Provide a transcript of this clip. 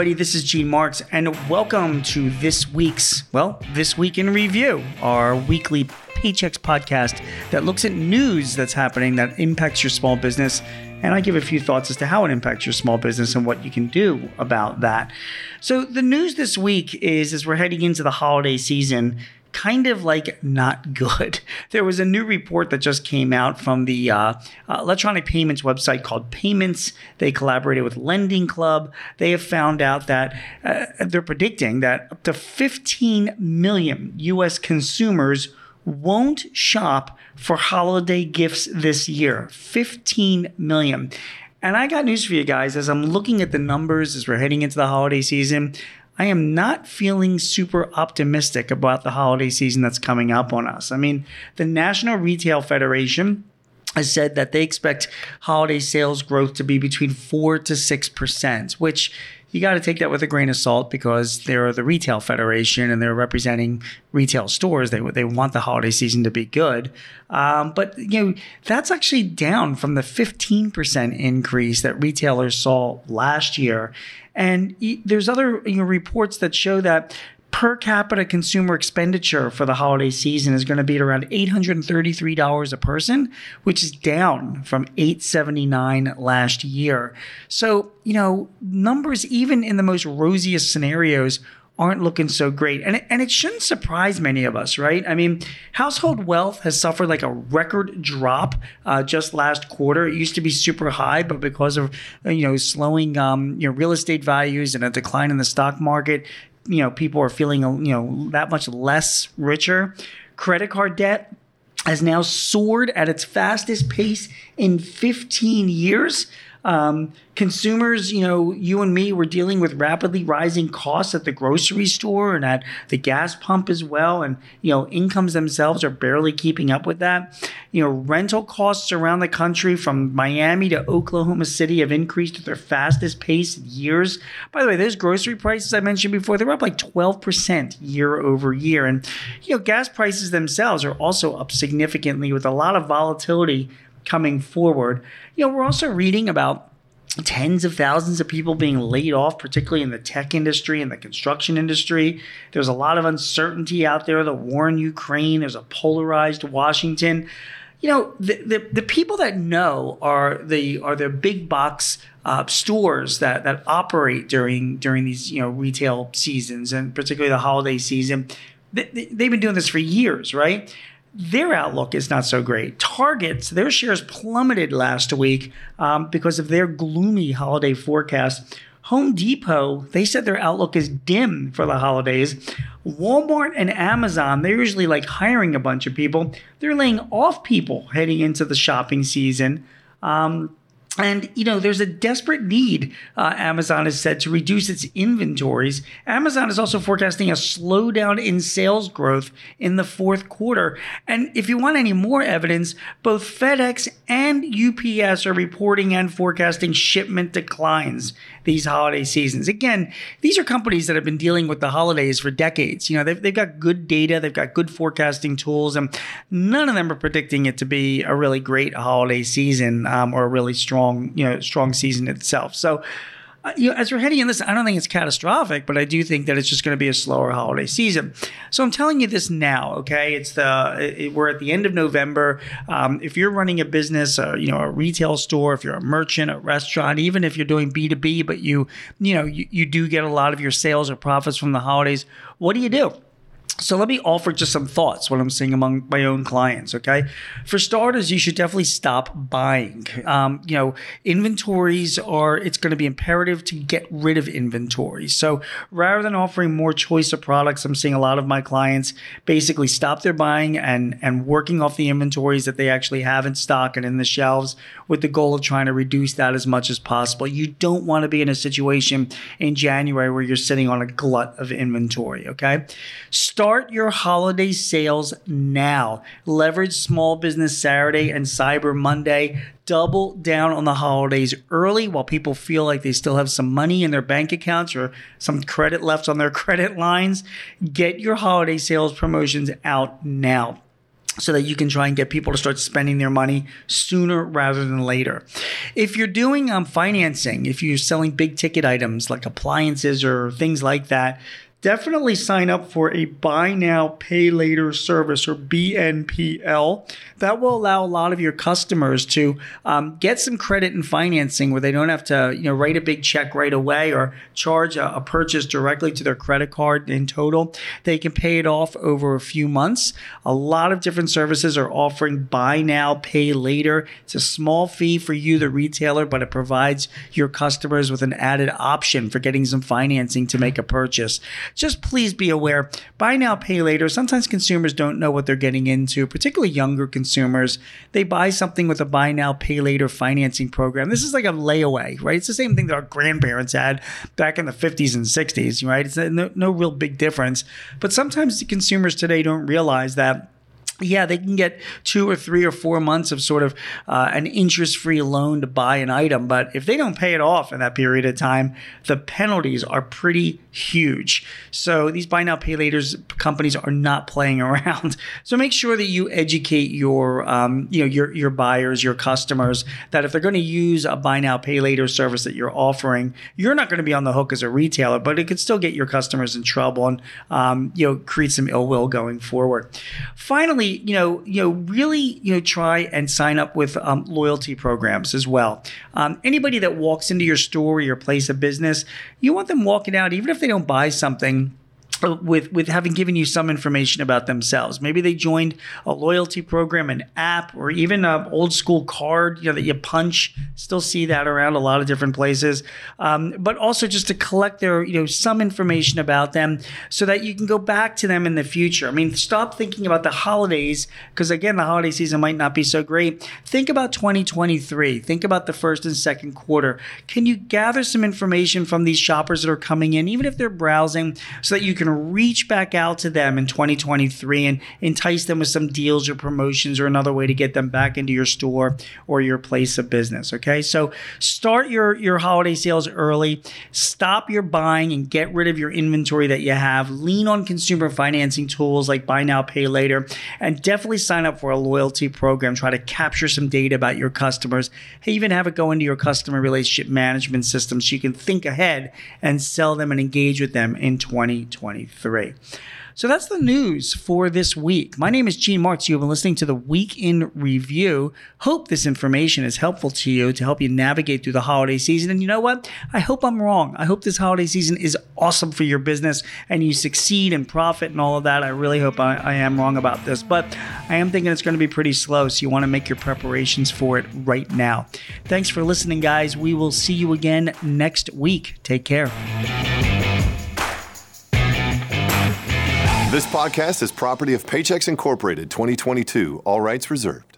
everybody. This is Gene Marks, and welcome to this week's, well, This Week in Review, our weekly Paychex podcast that looks at news that's happening that impacts your small business. And I give a few thoughts as to how it impacts your small business and what you can do about that. So, the news this week is as we're heading into the holiday season, kind of like not good. There was a new report that just came out from the uh, uh, electronic payments website called PYMNTS. They collaborated with Lending Club. They have found out that uh, they're predicting that up to 15 million US consumers won't shop for holiday gifts this year. 15 million. And I got news for you guys as I'm looking at the numbers as we're heading into the holiday season. I am not feeling super optimistic about the holiday season that's coming up on us. I mean, the National Retail Federation has said that they expect holiday sales growth to be between 4 to 6%, which you got to take that with a grain of salt because they're the retail federation and they're representing retail stores. They they want the holiday season to be good, um, but you know that's actually down from the 15% increase that retailers saw last year. And there's other you know, reports that show that per capita consumer expenditure for the holiday season is going to be at around $833 a person, which is down from 879 last year. So, you know, numbers even in the most rosiest scenarios aren't looking so great. And it, and it shouldn't surprise many of us, right? I mean, household wealth has suffered like a record drop uh, just last quarter. It used to be super high, but because of you know slowing um, you know real estate values and a decline in the stock market, you know people are feeling you know that much less richer. Credit card debt has now soared at its fastest pace in 15 years. Um, consumers, you know, you and me, were dealing with rapidly rising costs at the grocery store and at the gas pump as well. And, you know, incomes themselves are barely keeping up with that. You know, rental costs around the country from Miami to Oklahoma City have increased at their fastest pace in years. By the way, those grocery prices I mentioned before, they're up like 12% year over year. And, you know, gas prices themselves are also up significantly with a lot of volatility coming forward. You know, we're also reading about tens of thousands of people being laid off, particularly in the tech industry and the construction industry. There's a lot of uncertainty out there. The war in Ukraine, there's a polarized Washington. You know, the, the, the people that know are the are the big box uh, stores that that operate during during these you know retail seasons and particularly the holiday season. They, they've been doing this for years, right? Their outlook is not so great. Targets, their shares plummeted last week um, because of their gloomy holiday forecast. Home Depot, they said their outlook is dim for the holidays. Walmart and Amazon, they're usually like hiring a bunch of people. They're laying off people heading into the shopping season. Um, and, you know, there's a desperate need, uh, Amazon has said, to reduce its inventories. Amazon is also forecasting a slowdown in sales growth in the fourth quarter. And if you want any more evidence, both FedEx and UPS are reporting and forecasting shipment declines these holiday seasons. Again, these are companies that have been dealing with the holidays for decades. You know, they've, they've got good data, they've got good forecasting tools, and none of them are predicting it to be a really great holiday season um, or a really strong, you know, strong season itself. So, uh, you know, as we're heading in this, I don't think it's catastrophic, but I do think that it's just going to be a slower holiday season. So I'm telling you this now, okay? It's the it, we're at the end of November. Um, if you're running a business, uh, you know, a retail store, if you're a merchant, a restaurant, even if you're doing B2B, but you you know you, you do get a lot of your sales or profits from the holidays, what do you do? So let me offer just some thoughts what I'm seeing among my own clients. Okay, for starters, you should definitely stop buying. Um, you know, inventories are. It's going to be imperative to get rid of inventory. So rather than offering more choice of products, I'm seeing a lot of my clients basically stop their buying and and working off the inventories that they actually have in stock and in the shelves with the goal of trying to reduce that as much as possible. You don't want to be in a situation in January where you're sitting on a glut of inventory. Okay, start Start your holiday sales now. Leverage Small Business Saturday and Cyber Monday. Double down on the holidays early while people feel like they still have some money in their bank accounts or some credit left on their credit lines. Get your holiday sales promotions out now. so that you can try and get people to start spending their money sooner rather than later. If you're doing um, financing, if you're selling big ticket items like appliances or things like that, definitely sign up for a buy now, pay later service or BNPL. That will allow a lot of your customers to um, get some credit and financing where they don't have to, you know, write a big check right away or charge a, a purchase directly to their credit card in total. They can pay it off over a few months. A lot of different services are offering buy now, pay later. It's a small fee for you, the retailer, but it provides your customers with an added option for getting some financing to make a purchase just please be aware buy now, pay later. Sometimes consumers don't know what they're getting into, particularly younger consumers. They buy something with a buy now, pay later financing program. This is like a layaway, right? It's the same thing that our grandparents had back in the 50s and 60s, right? It's no, no real big difference. But sometimes the consumers today don't realize that yeah, they can get two or three or four months of sort of uh, an interest free loan to buy an item. But if they don't pay it off in that period of time, the penalties are pretty huge. So these buy now, pay later companies are not playing around. So make sure that you educate your, um, you know, your, your buyers, your customers that if they're going to use a buy now, pay later service that you're offering, you're not going to be on the hook as a retailer, but it could still get your customers in trouble and, um, you know, create some ill will going forward. Finally, you know, you know, really, you know, try and sign up with um, loyalty programs as well. Um, anybody that walks into your store or your place of business, you want them walking out, even if they don't buy something with with having given you some information about themselves. Maybe they joined a loyalty program, an app, or even an old school card, you know, that you punch. Still see that around a lot of different places. Um, but also just to collect their, you know, some information about them so that you can go back to them in the future. I mean, stop thinking about the holidays because again, the holiday season might not be so great. Think about 2023. Think about the first and second quarter. Can you gather some information from these shoppers that are coming in, even if they're browsing, so that you can reach back out to them in 2023 and entice them with some deals or promotions or another way to get them back into your store or your place of business. Okay. So start your, your holiday sales early, stop your buying and get rid of your inventory that you have. Lean on consumer financing tools like buy now, pay later, and definitely sign up for a loyalty program. Try to capture some data about your customers. Even have it go into your customer relationship management system so you can think ahead and sell them and engage with them in 2020. 2023. So that's the news for this week. My name is Gene Marks. You've been listening to the Week in Review. Hope this information is helpful to you to help you navigate through the holiday season. And you know what? I hope I'm wrong. I hope this holiday season is awesome for your business and you succeed and profit and all of that. I really hope I, I am wrong about this, but I am thinking it's going to be pretty slow. So you want to make your preparations for it right now. Thanks for listening, guys. We will see you again next week. Take care. This podcast is property of Paychex Incorporated 2022, all rights reserved.